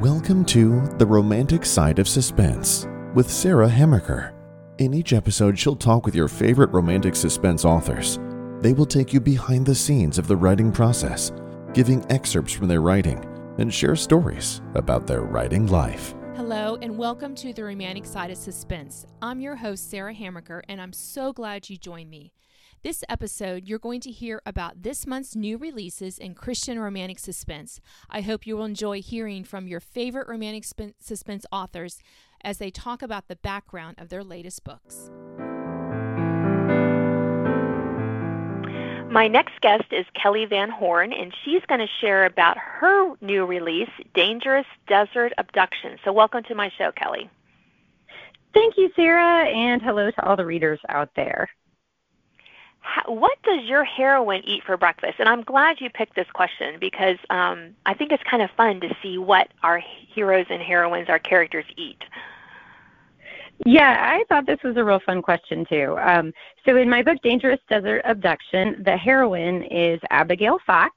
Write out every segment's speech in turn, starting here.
Welcome to The Romantic Side of Suspense with Sarah Hamaker. In each episode, she'll talk with your favorite romantic suspense authors. They will take you behind the scenes of the writing process, giving excerpts from their writing, and share stories about their writing life. Hello, and welcome to The Romantic Side of Suspense. I'm your host, Sarah Hamaker, and I'm so glad you joined me. This episode, you're going to hear about this month's new releases in Christian romantic suspense. I hope you will enjoy hearing from your favorite romantic suspense authors as they talk about the background of their latest books. My next guest is Kellie VanHorn, and she's going to share about her new release, Dangerous Desert Abduction. So, welcome to my show, Kellie. Thank you, Sarah, and hello to all the readers out there how, what does your heroine eat for breakfast? And I'm glad you picked this question because um, I think it's kind of fun to see what our heroes and heroines, our characters, eat. Yeah, I thought this was a real fun question too. Um, so in my book, Dangerous Desert Abduction, the heroine is Abigail Fox,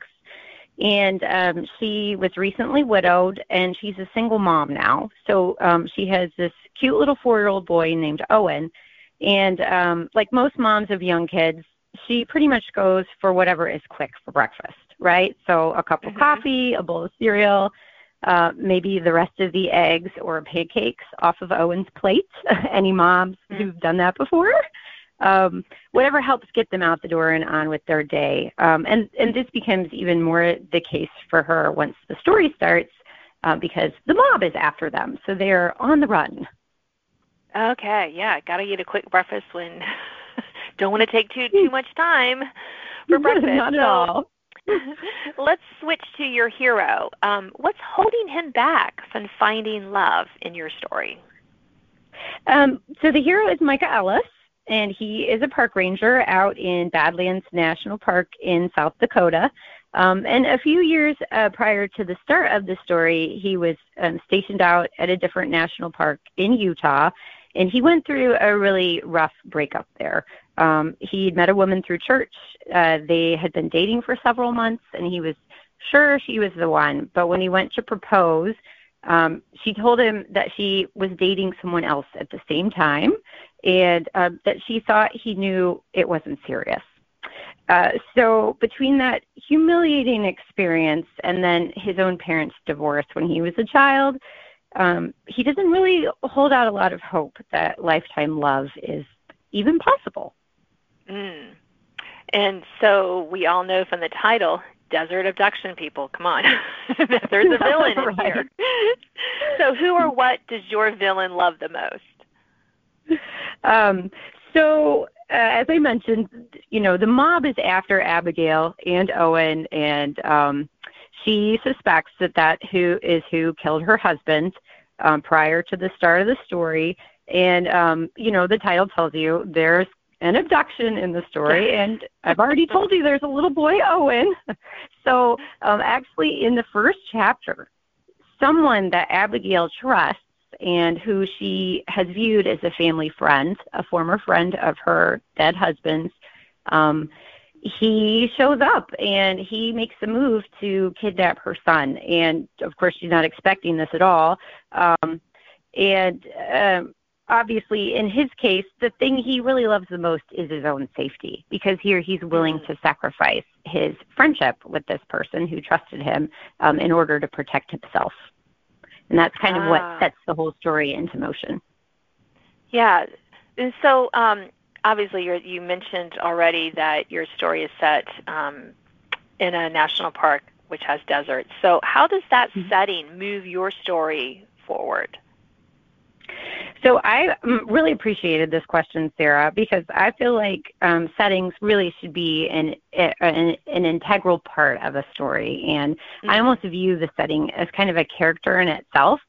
and um, she was recently widowed, and she's a single mom now. So um, she has this cute little four-year-old boy named Owen, and um, like most moms of young kids, she pretty much goes for whatever is quick for breakfast, right? So a cup of mm-hmm. coffee, a bowl of cereal, uh, maybe the rest of the eggs or pancakes off of Owen's plate. Any moms mm-hmm. who've done that before? Um, whatever helps get them out the door and on with their day. Um, and, and this becomes even more the case for her once the story starts uh, because the mob is after them. So they're on the run. Okay, yeah, got to eat a quick breakfast when don't want to take too too much time for breakfast. Not at all. let's switch to your hero. Um, what's holding him back from finding love in your story? Um, so the hero is Micah Ellis, and he is a park ranger out in Badlands National Park in South Dakota. Um, and a few years uh, prior to the start of the story, he was um, stationed out at a different national park in Utah, and he went through a really rough breakup there. Um, he'd met a woman through church. Uh, they had been dating for several months, and he was sure she was the one. But when he went to propose, um, she told him that she was dating someone else at the same time, and uh, that she thought he knew it wasn't serious. Uh, so between that humiliating experience and then his own parents' divorce when he was a child, um, he doesn't really hold out a lot of hope that lifetime love is even possible. Mm. And so we all know from the title, desert abduction people. Come on, there's a villain in here. so who or what does your villain love the most? Um, so uh, as I mentioned, you know the mob is after Abigail and Owen, and um, she suspects that that who is who killed her husband um, prior to the start of the story. And um, you know the title tells you there's an abduction in the story, and I've already told you there's a little boy, Owen. So, um, actually, in the first chapter, someone that Abigail trusts and who she has viewed as a family friend, a former friend of her dead husband's, um, he shows up and he makes a move to kidnap her son. And of course, she's not expecting this at all. Um, and um, obviously in his case the thing he really loves the most is his own safety because here he's willing to sacrifice his friendship with this person who trusted him um, in order to protect himself and that's kind ah. of what ah. sets the whole story into motion yeah and so um, obviously you you mentioned already that your story is set um, in a national park which has deserts so how does that mm-hmm. setting move your story forward so I really appreciated this question, Sarah, because I feel like um, settings really should be an, an, an integral part of a story, and mm-hmm. I almost view the setting as kind of a character in itself.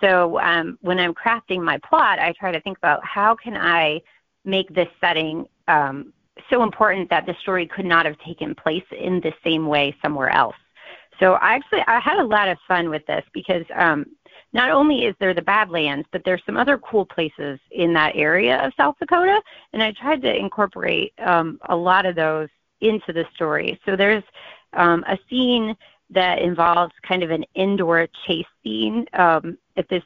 So um, when I'm crafting my plot, I try to think about how can I make this setting um, so important that the story could not have taken place in the same way somewhere else. So I actually I had a lot of fun with this because um, not only is there the Badlands, but there's some other cool places in that area of South Dakota, and I tried to incorporate um, a lot of those into the story. So there's um, a scene that involves kind of an indoor chase scene um, at this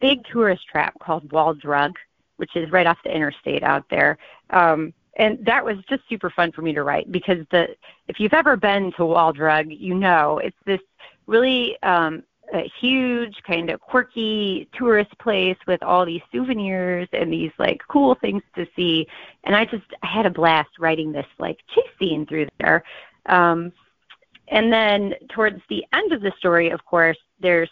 big tourist trap called Wall Drug, which is right off the interstate out there. Um, and that was just super fun for me to write because the if you've ever been to Wall Drug, you know it's this really um, a huge kind of quirky tourist place with all these souvenirs and these like cool things to see. And I just I had a blast writing this like chase scene through there. Um, and then towards the end of the story, of course, there's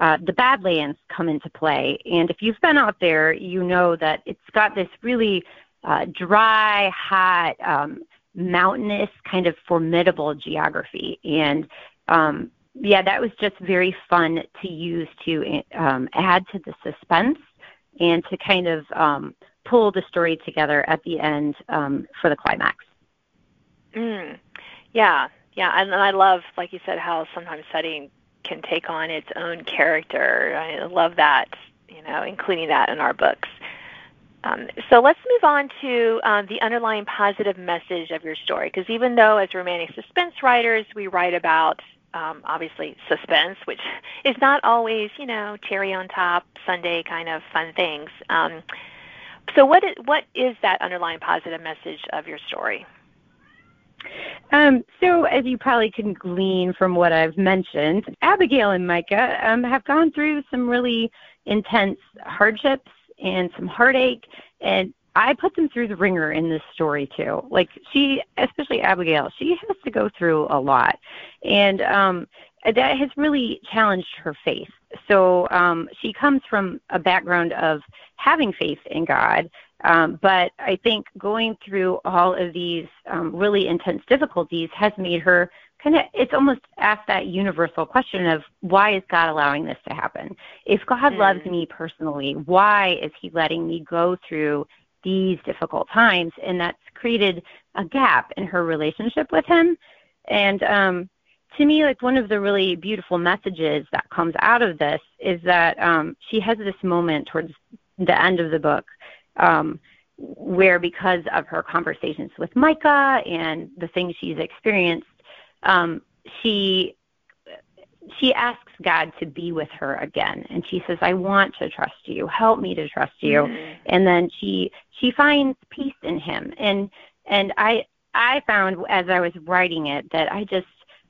uh, the Badlands come into play. And if you've been out there, you know that it's got this really uh, dry, hot, um, mountainous, kind of formidable geography. And um, yeah, that was just very fun to use to um, add to the suspense and to kind of um, pull the story together at the end um, for the climax. Mm. Yeah, yeah, and I love, like you said, how sometimes setting can take on its own character. I love that, you know, including that in our books. Um, so let's move on to um, the underlying positive message of your story, because even though as romantic suspense writers we write about um, obviously suspense, which is not always, you know, cherry on top, Sunday kind of fun things. Um, so what is, what is that underlying positive message of your story? Um, so, as you probably can glean from what I've mentioned, Abigail and Micah um, have gone through some really intense hardships and some heartache, and I put them through the ringer in this story too. Like she, especially Abigail, she has to go through a lot, and um, that has really challenged her faith. So um, she comes from a background of having faith in God, um, but I think going through all of these um, really intense difficulties has made her kind of, it's almost asked that universal question of why is God allowing this to happen? If God mm. loves me personally, why is He letting me go through these difficult times? And that's created a gap in her relationship with Him. And um, to me, like one of the really beautiful messages that comes out of this is that um, she has this moment towards the end of the book um, where because of her conversations with Micah and the things she's experienced, um, she she asks God to be with her again, and she says, "I want to trust you. Help me to trust you." Mm-hmm. And then she she finds peace in Him, and and I I found as I was writing it that I just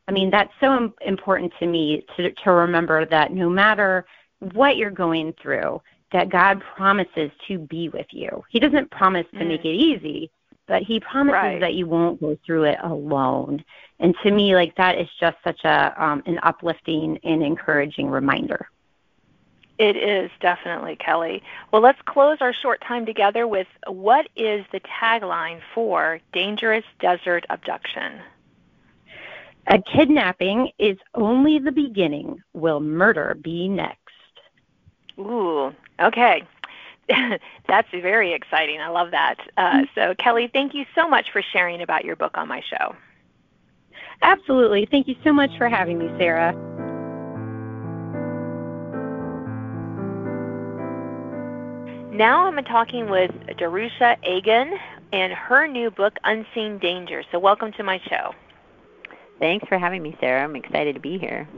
I mean that's so important to me to to remember that no matter what you're going through, that God promises to be with you. He doesn't promise to mm. make it easy, but he promises right. that you won't go through it alone. And to me, like that is just such a um, an uplifting and encouraging reminder. It is definitely, Kellie. Well, let's close our short time together with what is the tagline for Dangerous Desert Abduction? A kidnapping is only the beginning. Will murder be next? Ooh, okay. That's very exciting. I love that. Uh, so, Kelly, thank you so much for sharing about your book on my show. Absolutely. Thank you so much for having me, Sarah. Now I'm talking with Jerusha Agen and her new book, Unseen Danger. So, welcome to my show. Thanks for having me, Sarah. I'm excited to be here.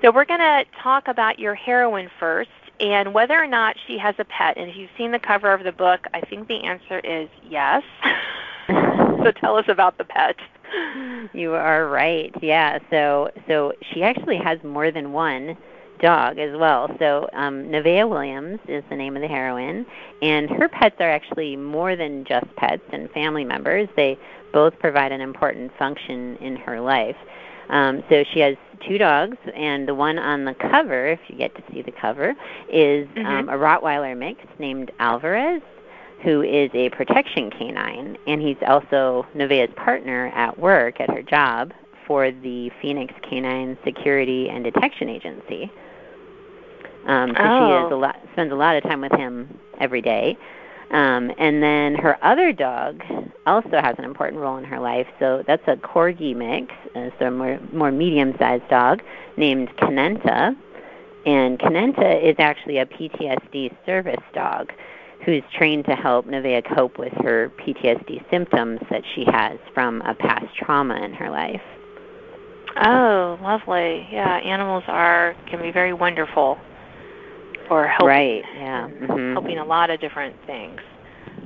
So, we're going to talk about your heroine first and whether or not she has a pet. And if you've seen the cover of the book, I think the answer is yes. so tell us about the pet. You are right. Yeah. So so she actually has more than one dog as well. So um, Nevaeh Williams is the name of the heroine, and her pets are actually more than just pets and family members. They both provide an important function in her life. Um, so she has two dogs, and the one on the cover, if you get to see the cover, is mm-hmm. um, a Rottweiler mix named Alvarez, who is a protection canine, and he's also Nevaeh's partner at work at her job for the Phoenix Canine Security and Detection Agency. Um, so oh. she is a lot, spends a lot of time with him every day. Um, and then her other dog also has an important role in her life. So that's a corgi mix, uh, so a more more medium-sized dog named Kanenta. And Kanenta is actually a PTSD service dog who's trained to help Nevaeh cope with her PTSD symptoms that she has from a past trauma in her life. Oh, lovely. Yeah, animals are can be very wonderful for helping, right. Yeah. Mm-hmm. helping a lot of different things.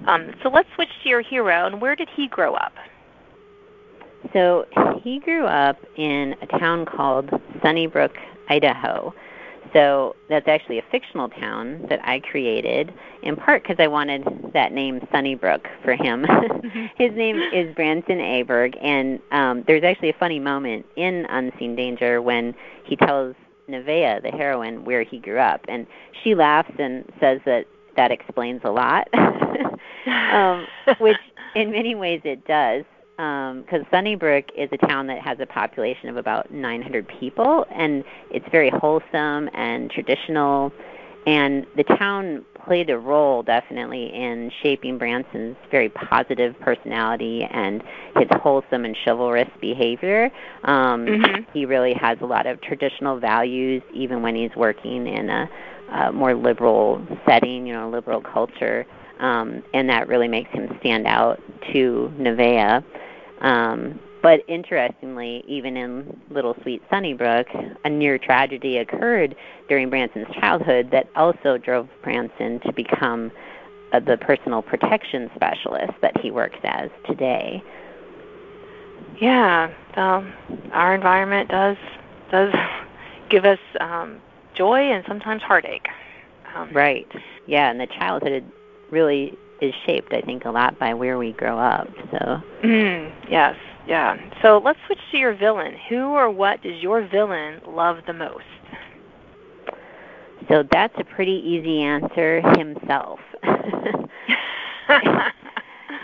Um, so let's switch to your hero. And where did he grow up? So he grew up in a town called Sunnybrook, Idaho. So that's actually a fictional town that I created, in part because I wanted that name Sunnybrook for him. Mm-hmm. His name is Branson Aberg, and um, there's actually a funny moment in Unseen Danger when he tells Nevaeh, the heroine, where he grew up, and she laughs and says that that explains a lot, um, which in many ways it does because um, Sunnybrook is a town that has a population of about 900 people, and it's very wholesome and traditional. And the town played a role definitely in shaping Branson's very positive personality and his wholesome and chivalrous behavior. Um, mm-hmm. He really has a lot of traditional values, even when he's working in a, a more liberal setting, you know, liberal culture. Um, and that really makes him stand out to Nevaeh. Um, but interestingly, even in Little Sweet Sunnybrook, a near tragedy occurred during Branson's childhood that also drove Branson to become uh, the personal protection specialist that he works as today. Yeah, um, our environment does does give us um, joy and sometimes heartache. Um, right. Yeah, and the childhood really is shaped, I think, a lot by where we grow up. So. Mm, yes. Yeah. So let's switch to your villain. Who or what does your villain love the most? So that's a pretty easy answer. Himself.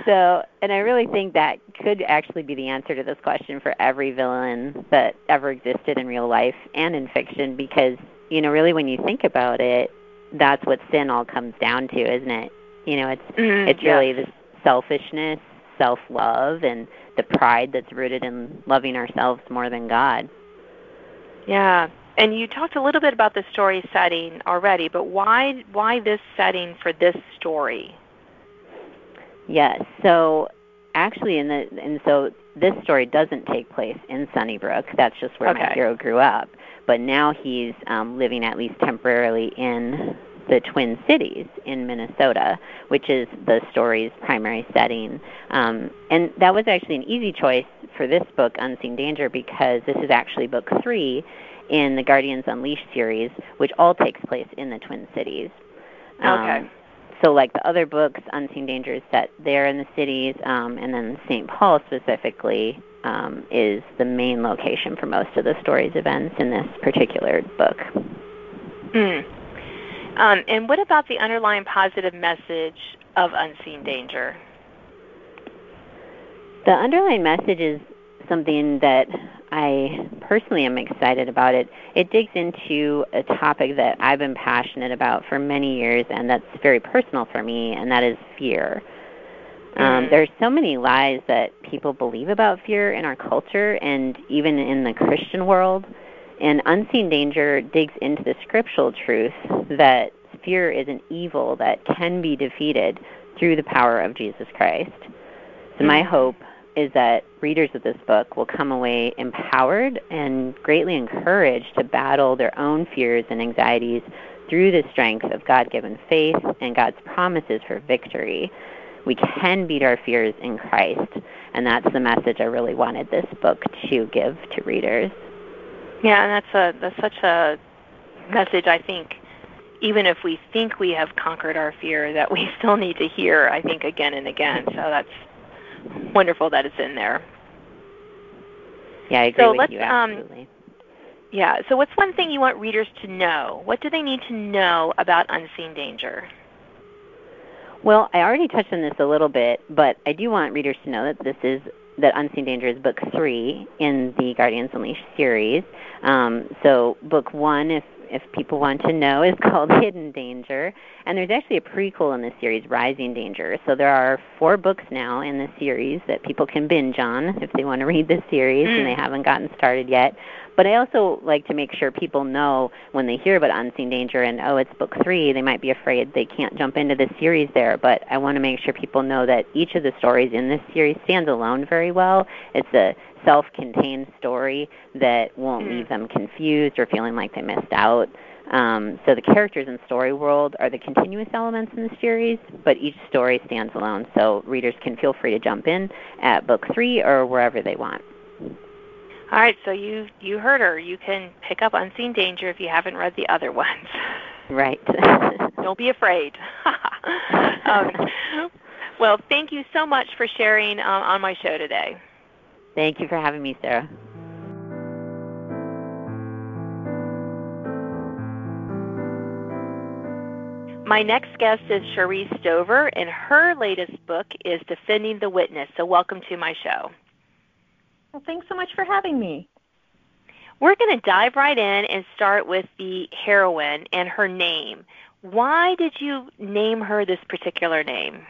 so, and I really think that could actually be the answer to this question for every villain that ever existed in real life and in fiction because, you know, really when you think about it, that's what sin all comes down to, isn't it? You know, it's mm, it's really yes. the selfishness, self-love and the pride that's rooted in loving ourselves more than God. Yeah. And you talked a little bit about the story setting already, but why why this setting for this story? Yes. So actually in the and so this story doesn't take place in Sunnybrook. That's just where okay. my hero grew up. But now he's um living at least temporarily in the Twin Cities in Minnesota, which is the story's primary setting. Um, and that was actually an easy choice for this book, Unseen Danger, because this is actually book three in the Guardians Unleashed series, which all takes place in the Twin Cities. Um, Okay. So, like the other books, Unseen Danger is set there in the cities, um, and then St. Paul specifically um, is the main location for most of the story's events in this particular book. Mm. Um, and what about the underlying positive message of Unseen Danger? The underlying message is something that I personally am excited about. It it digs into a topic that I've been passionate about for many years, and that's very personal for me, and that is fear. Um, Mm. there's so many lies that people believe about fear in our culture, and even in the Christian world. And Unseen Danger digs into the scriptural truth that fear is an evil that can be defeated through the power of Jesus Christ. So my Mhm. hope is that readers of this book will come away empowered and greatly encouraged to battle their own fears and anxieties through the strength of God given faith and God's promises for victory. We can beat our fears in Christ, and that's the message I really wanted this book to give to readers. Yeah, and that's a that's such a message I think even if we think we have conquered our fear that we still need to hear I think again and again. So that's wonderful that it's in there. Yeah, I agree So with let's, you um, absolutely. Yeah, so what's one thing you want readers to know? What do they need to know about unseen danger? Well, I already touched on this a little bit, but I do want readers to know that this is that Unseen Danger is book three in the Guardians Unleashed series. Um, so book one, if if people want to know, is called Hidden Danger, and there's actually a prequel in this series, Rising Danger. So there are four books now in the series that people can binge on if they want to read the series Mm. and they haven't gotten started yet. But I also like to make sure people know when they hear about Unseen Danger and oh, it's book three, they might be afraid they can't jump into the series there. But I want to make sure people know that each of the stories in this series stands alone very well. It's a self-contained story that won't mm. leave them confused or feeling like they missed out. Um, so the characters in Story World are the continuous elements in the series, but each story stands alone. So readers can feel free to jump in at book three or wherever they want. All right, so you you heard her. You can pick up Unseen Danger if you haven't read the other ones. Right. Don't be afraid. um, well, thank you so much for sharing um, on my show today. Thank you for having me, Sarah. My next guest is Sharee Stover, and her latest book is Defending the Witness. So, welcome to my show. Well, thanks so much for having me. We're going to dive right in and start with the heroine and her name. Why did you name her this particular name?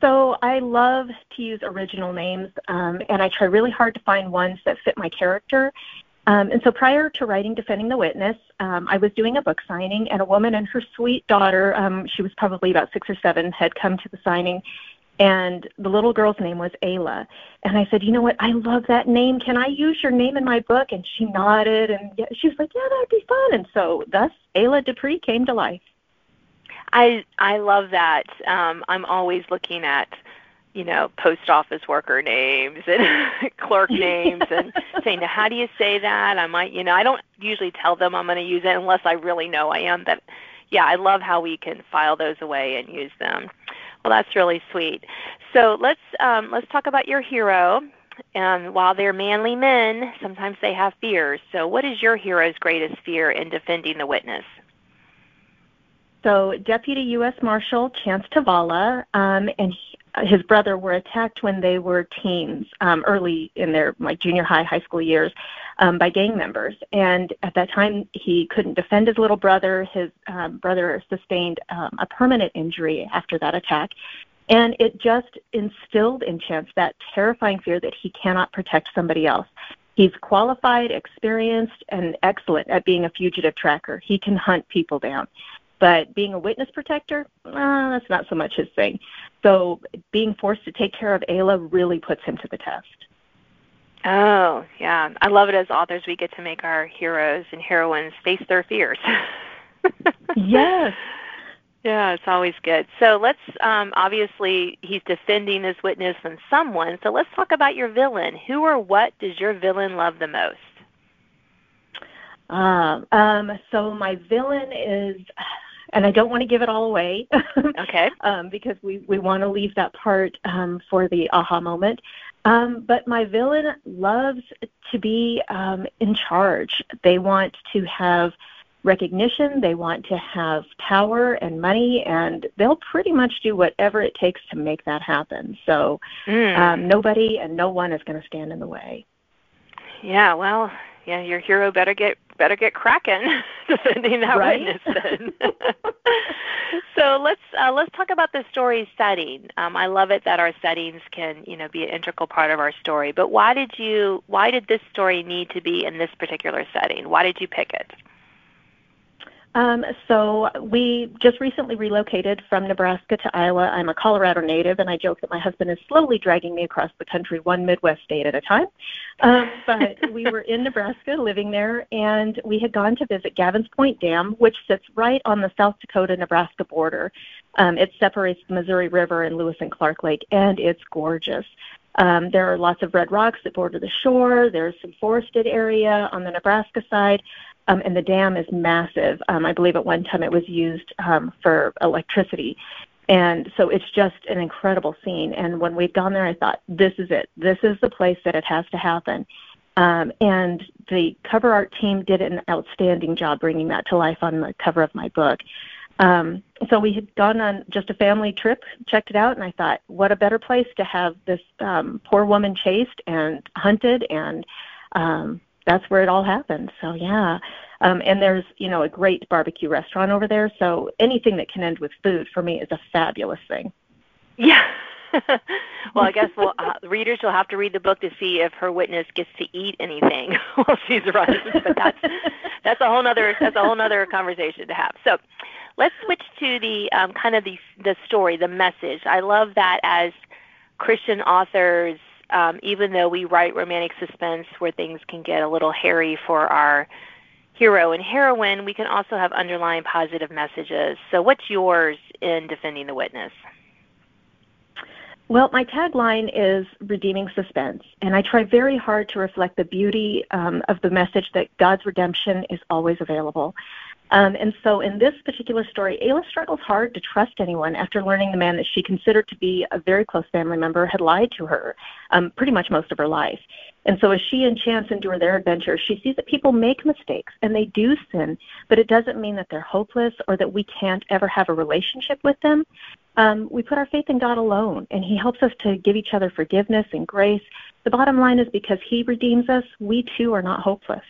So I love to use original names, um, and I try really hard to find ones that fit my character. Um, and so prior to writing Defending the Witness, um, I was doing a book signing, and a woman and her sweet daughter, um, she was probably about six or seven, had come to the signing, and the little girl's name was Ayla. And I said, you know what? I love that name. Can I use your name in my book? And she nodded, and she was like, yeah, that'd be fun. And so thus, Ayla Dupree came to life. I I love that. Um, I'm always looking at, you know, post office worker names and clerk names and saying, now, how do you say that? I might, you know, I don't usually tell them I'm going to use it unless I really know I am. That, yeah, I love how we can file those away and use them. Well, that's really sweet. So let's um, let's talk about your hero. And while they're manly men, sometimes they have fears. So, what is your hero's greatest fear in defending the witness? So, Deputy U.S. Marshal Chance Tavala um, and he, his brother were attacked when they were teens, um, early in their like junior high, high school years um, by gang members. And at that time, he couldn't defend his little brother. His um, brother sustained um, a permanent injury after that attack. And it just instilled in Chance that terrifying fear that he cannot protect somebody else. He's qualified, experienced, and excellent at being a fugitive tracker. He can hunt people down. But being a witness protector, uh, that's not so much his thing. So being forced to take care of Ayla really puts him to the test. Oh, yeah. I love it as authors we get to make our heroes and heroines face their fears. yes. Yeah, it's always good. So let's um, obviously he's defending his witness from someone. So let's talk about your villain. Who or what does your villain love the most? Um, um, so my villain is, and I don't want to give it all away. okay. um, because we we want to leave that part um, for the aha moment. Um, but my villain loves to be um, in charge. They want to have recognition, they want to have power and money, and they'll pretty much do whatever it takes to make that happen. So mm. um, nobody and no one is going to stand in the way. Yeah, well, yeah, your hero better get better get cracking defending that right? witness then. so let's uh, let's talk about the story setting. Um, I love it that our settings can you know be an integral part of our story. But why did you why did this story need to be in this particular setting? Why did you pick it? Um, so we just recently relocated from Nebraska to Iowa. I'm a Colorado native, and I joke that my husband is slowly dragging me across the country, one Midwest state at a time. Um, but we were in Nebraska, living there, and we had gone to visit Gavins Point Dam, which sits right on the South Dakota-Nebraska border. Um, it separates the Missouri River and Lewis and Clark Lake, and it's gorgeous. Um, there are lots of red rocks that border the shore. There's some forested area on the Nebraska side um, and the dam is massive. Um, I believe at one time it was used um, for electricity. And so it's just an incredible scene. And when we'd gone there, I thought, this is it. This is the place that it has to happen. Um, and the cover art team did an outstanding job bringing that to life on the cover of my book. Um, so we had gone on just a family trip, checked it out, and I thought, what a better place to have this um, poor woman chased and hunted and um, that's where it all happens. So yeah, um, and there's you know a great barbecue restaurant over there. So anything that can end with food for me is a fabulous thing. Yeah. well, I guess we'll, uh, readers will have to read the book to see if her witness gets to eat anything while she's running. But that's that's a whole nother that's a whole nother conversation to have. So, let's switch to the um, kind of the the story, the message. I love that as Christian authors, um, even though we write romantic suspense where things can get a little hairy for our hero and heroine, we can also have underlying positive messages. So, what's yours in defending the witness? Well, my tagline is redeeming suspense, and I try very hard to reflect the beauty um, of the message that God's redemption is always available. Um, and so in this particular story, Ayla struggles hard to trust anyone after learning the man that she considered to be a very close family member had lied to her um, pretty much most of her life. And so as she and Chance endure their adventure, she sees that people make mistakes and they do sin, but it doesn't mean that they're hopeless or that we can't ever have a relationship with them. Um, we put our faith in God alone, and He helps us to give each other forgiveness and grace. The bottom line is because He redeems us, we too are not hopeless.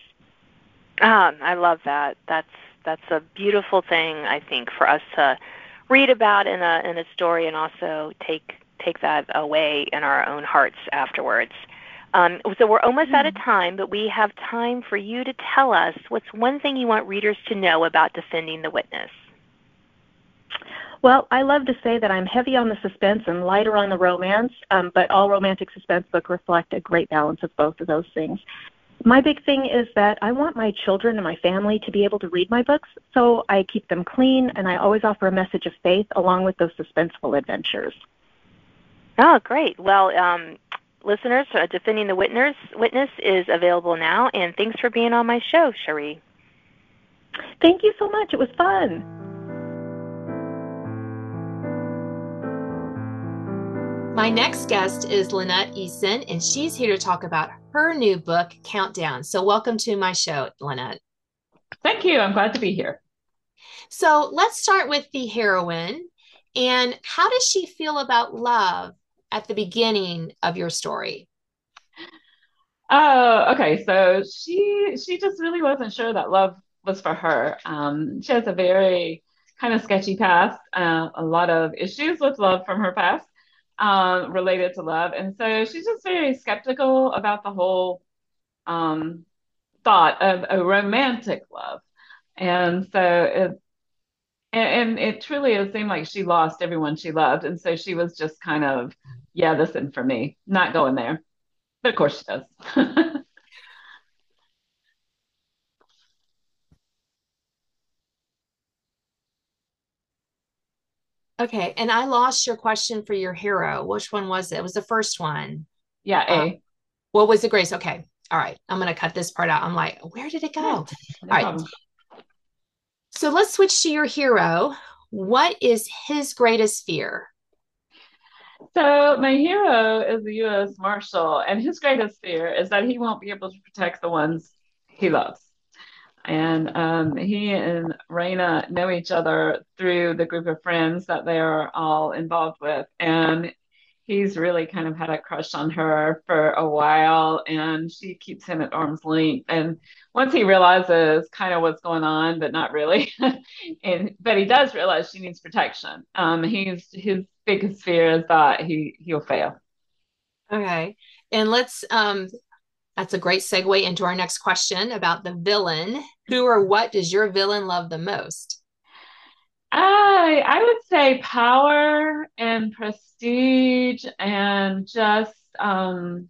Um, I love that. That's that's a beautiful thing I think for us to read about in a in a story and also take take that away in our own hearts afterwards. Um, so we're almost out of mm-hmm. time, but we have time for you to tell us what's one thing you want readers to know about defending the witness. Well, I love to say that I'm heavy on the suspense and lighter on the romance, um, but all romantic suspense books reflect a great balance of both of those things my big thing is that I want my children and my family to be able to read my books, so I keep them clean and I always offer a message of faith along with those suspenseful adventures. Oh, great. Well, um, listeners, uh, Defending the Witness, Witness is available now, and thanks for being on my show, Sharee. Thank you so much. It was fun. My next guest is Lynette Eason, and she's here to talk about her new book, Countdown. So, welcome to my show, Lynette. Thank you. I'm glad to be here. So, let's start with the heroine. And how does she feel about love at the beginning of your story? Oh, okay. So she she just really wasn't sure that love was for her. Um, she has a very kind of sketchy past, uh, a lot of issues with love from her past um, related to love. And so she's just very skeptical about the whole um, thought of a romantic love. And so it, and, and it truly it seemed like she lost everyone she loved. And so she was just kind of, yeah, this isn't for me, not going there. But of course she does. Okay, and I lost your question for your hero. Which one was it? It was the first one. Yeah, A. Um, what was the grace? Okay. All right. I'm going to cut this part out. I'm like, where did it go? No All right. Problem. So let's switch to your hero. What is his greatest fear? So my hero is the U.S. Marshal, and his greatest fear is that he won't be able to protect the ones he loves. And um, he and Raina know each other through the group of friends that they are all involved with. And he's really kind of had a crush on her for a while, and she keeps him at arm's length. And once he realizes kind of what's going on, but not really, and but he does realize she needs protection. Um, he's his biggest fear is that he he'll fail. Okay, and let's um that's a great segue into our next question about the villain. Who or what does your villain love the most? I I would say power and prestige and just um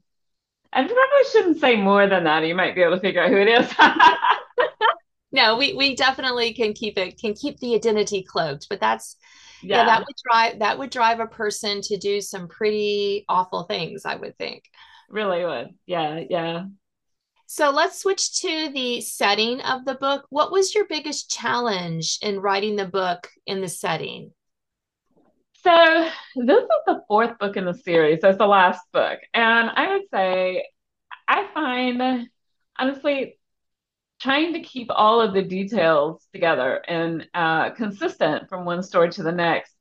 I probably shouldn't say more than that. You might be able to figure out who it is. no, we we definitely can keep it can keep the identity cloaked, but that's yeah. yeah, that would drive that would drive a person to do some pretty awful things, I would think really would. Yeah, yeah. So let's switch to the setting of the book. What was your biggest challenge in writing the book in the setting? So this is the fourth book in the series. So it's the last book. And I would say I find honestly trying to keep all of the details together and uh, consistent from one story to the next.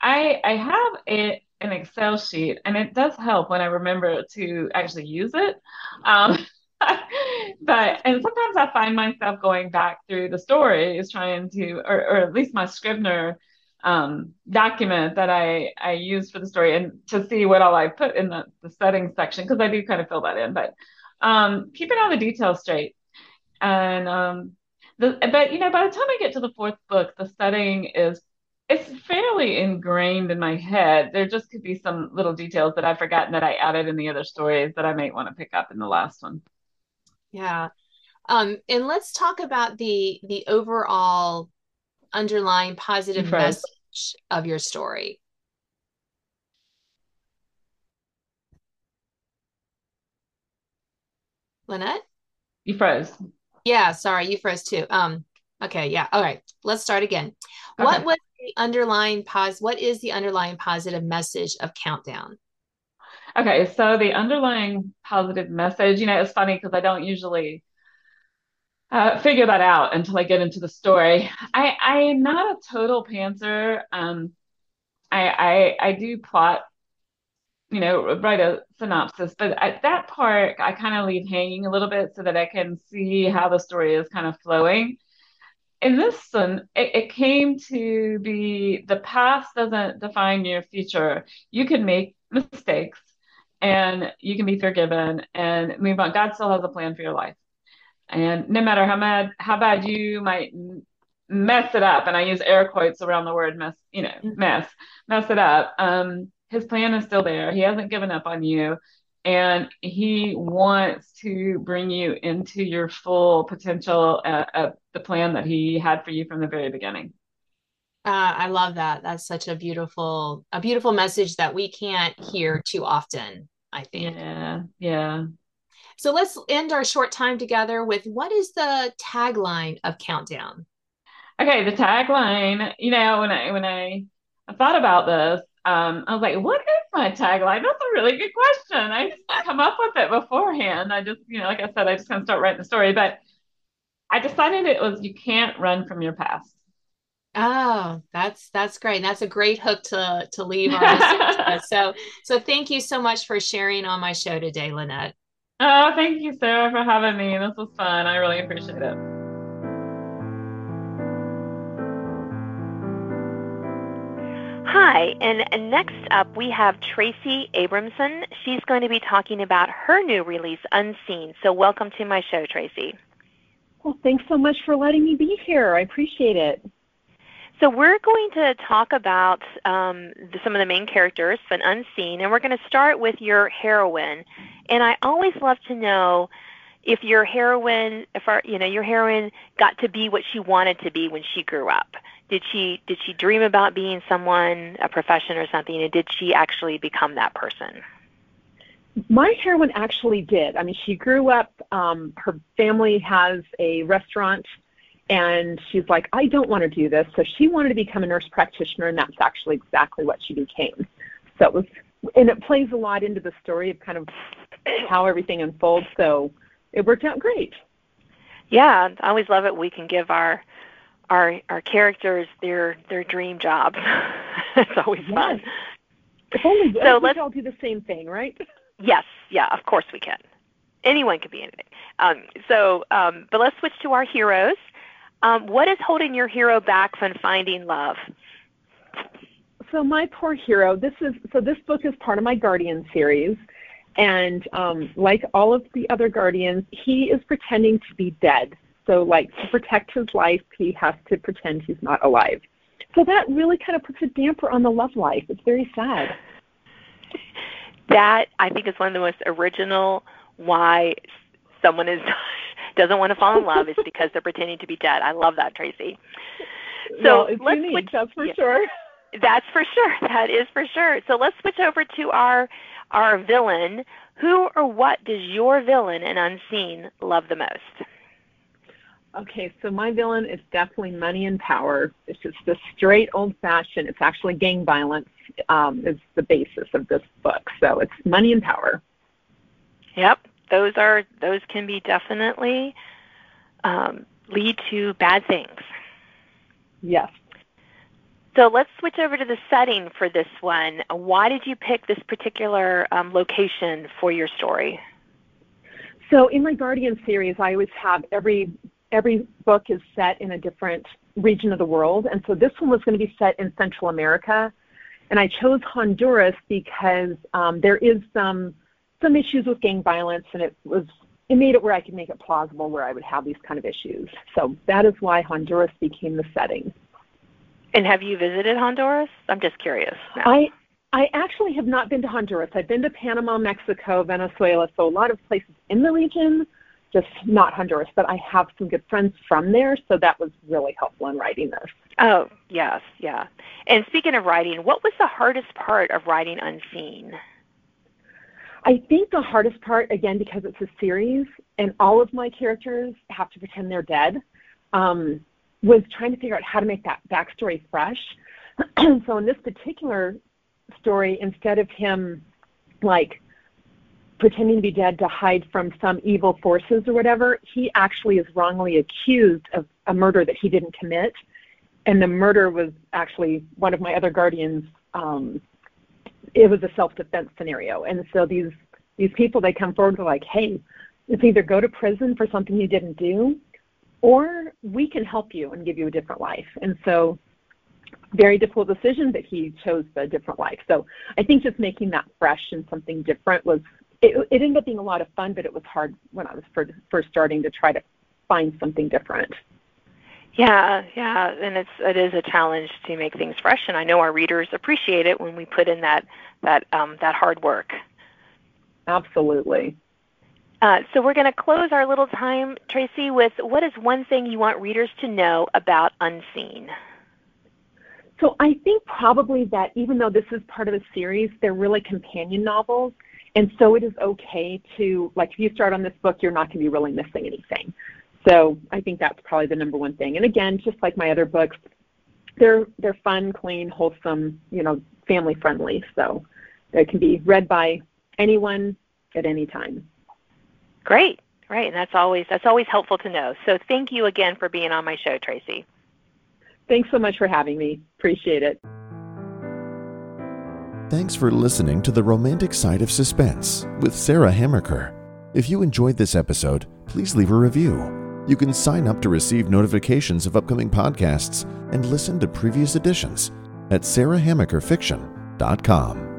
I I have a an Excel sheet, and it does help when I remember to actually use it. Um, but and sometimes I find myself going back through the stories, trying to, or, or at least my Scrivener um, document that I I use for the story and to see what all I put in the, the settings section because I do kind of fill that in, but um, keeping all the details straight. And um, the but you know by the time I get to the fourth book, the setting is it's fairly ingrained in my head. There just could be some little details that I've forgotten that I added in the other stories that I might want to pick up in the last one. Yeah. Um, and let's talk about the the overall underlying positive message of your story. Lynette? You froze. Yeah, sorry, you froze too. Um, okay, yeah. All right. Let's start again. Okay. What was the underlying pos what is the underlying positive message of countdown? Okay, so the underlying positive message, you know, it's funny because I don't usually uh, figure that out until I get into the story. I I'm not a total pantser. Um, I I I do plot, you know, write a synopsis, but at that part I kind of leave hanging a little bit so that I can see how the story is kind of flowing. In this one, it, it came to be the past doesn't define your future. You can make mistakes and you can be forgiven and move on. God still has a plan for your life. And no matter how mad, how bad you might mess it up, and I use air quotes around the word mess, you know, mm-hmm. mess, mess it up. Um, his plan is still there. He hasn't given up on you, and he wants to bring you into your full potential uh, of the plan that he had for you from the very beginning. Uh, I love that. That's such a beautiful, a beautiful message that we can't hear too often. I think. Yeah, yeah. So let's end our short time together with what is the tagline of Countdown? Okay, the tagline, you know, when I when I, I thought about this, um, I was like, what is my tagline? That's a really good question. I just come up with it beforehand. I just, you know, like I said, I just kind of start writing the story, but I decided it was you can't run from your past. Oh, that's that's great. And that's a great hook to to leave on. so so thank you so much for sharing on my show today, Lynette. Oh, thank you, Sarah, for having me. This was fun. I really appreciate it. Hi, and next up we have Traci Abramson. She's going to be talking about her new release, Unseen. So, welcome to my show, Traci. Well, thanks so much for letting me be here. I appreciate it. So we're going to talk about um, the, some of the main characters, but unseen, and we're going to start with your heroine. And I always love to know if your heroine, if our, you know, your heroine got to be what she wanted to be when she grew up. Did she did she dream about being someone, a profession or something, and did she actually become that person? My heroine actually did. I mean, she grew up. Um, her family has a restaurant and she's like, I don't want to do this. So she wanted to become a nurse practitioner, and that's actually exactly what she became. So it was, and it plays a lot into the story of kind of how everything unfolds. So it worked out great. Yeah, I always love it. We can give our our our characters their their dream jobs. it's always yes. fun. If only so let's all do the same thing, right? Yes, yeah, of course we can. Anyone can be anything. Um, so, um, but let's switch to our heroes. Um, what is holding your hero back from finding love? So my poor hero. This is so. This book is part of my Guardian series, and um, like all of the other Guardians, he is pretending to be dead. So, like to protect his life, he has to pretend he's not alive. So that really kind of puts a damper on the love life. It's very sad. That I think is one of the most original why someone is doesn't want to fall in love is because they're pretending to be dead. I love that, Traci. So well, it's let's unique, switch, that's for yeah, sure. That's for sure. That is for sure. So let's switch over to our our villain. Who or what does your villain in Unseen love the most? Okay, so my villain is definitely money and power. It's just the straight old fashioned. It's actually gang violence um, is the basis of this book. So it's money and power. Yep, those are those can be definitely um, lead to bad things. Yes. So let's switch over to the setting for this one. Why did you pick this particular um, location for your story? So in my Guardian series, I always have every every book is set in a different region of the world, and so this one was going to be set in Central America. And I chose Honduras because um, there is some some issues with gang violence, and it was it made it where I could make it plausible where I would have these kind of issues. So that is why Honduras became the setting. And have you visited Honduras? I'm just curious. Now. I I actually have not been to Honduras. I've been to Panama, Mexico, Venezuela, so a lot of places in the region, just not Honduras. But I have some good friends from there, so that was really helpful in writing this. Oh yes, yeah. And speaking of writing, what was the hardest part of writing Unseen? I think the hardest part, again, because it's a series and all of my characters have to pretend they're dead, um, was trying to figure out how to make that backstory fresh. so in this particular story, instead of him like pretending to be dead to hide from some evil forces or whatever, he actually is wrongly accused of a murder that he didn't commit. And the murder was actually one of my other guardians. Um, it was a self-defense scenario, and so these these people they come forward with like, hey, it's either go to prison for something you didn't do, or we can help you and give you a different life. And so very difficult decision that he chose the different life. So I think just making that fresh and something different was it, it ended up being a lot of fun, but it was hard when I was first starting to try to find something different. Yeah, yeah, and it's it is a challenge to make things fresh, and I know our readers appreciate it when we put in that that um, that hard work. Absolutely. Uh, so we're going to close our little time, Traci, with what is one thing you want readers to know about Unseen? So I think probably that even though this is part of a series, they're really companion novels. And so it is okay to, like, if you start on this book, you're not going to be really missing anything. So I think that's probably the number one thing. And again, just like my other books, they're they're fun, clean, wholesome, you know, family friendly. So they can be read by anyone at any time. Great. Right, and that's always that's always helpful to know. So thank you again for being on my show, Traci. Thanks so much for having me. Appreciate it. Thanks for listening to The Romantic Side of Suspense with Sarah Hamaker. If you enjoyed this episode, please leave a review. You can sign up to receive notifications of upcoming podcasts and listen to previous editions at sarahhamakerfiction.com.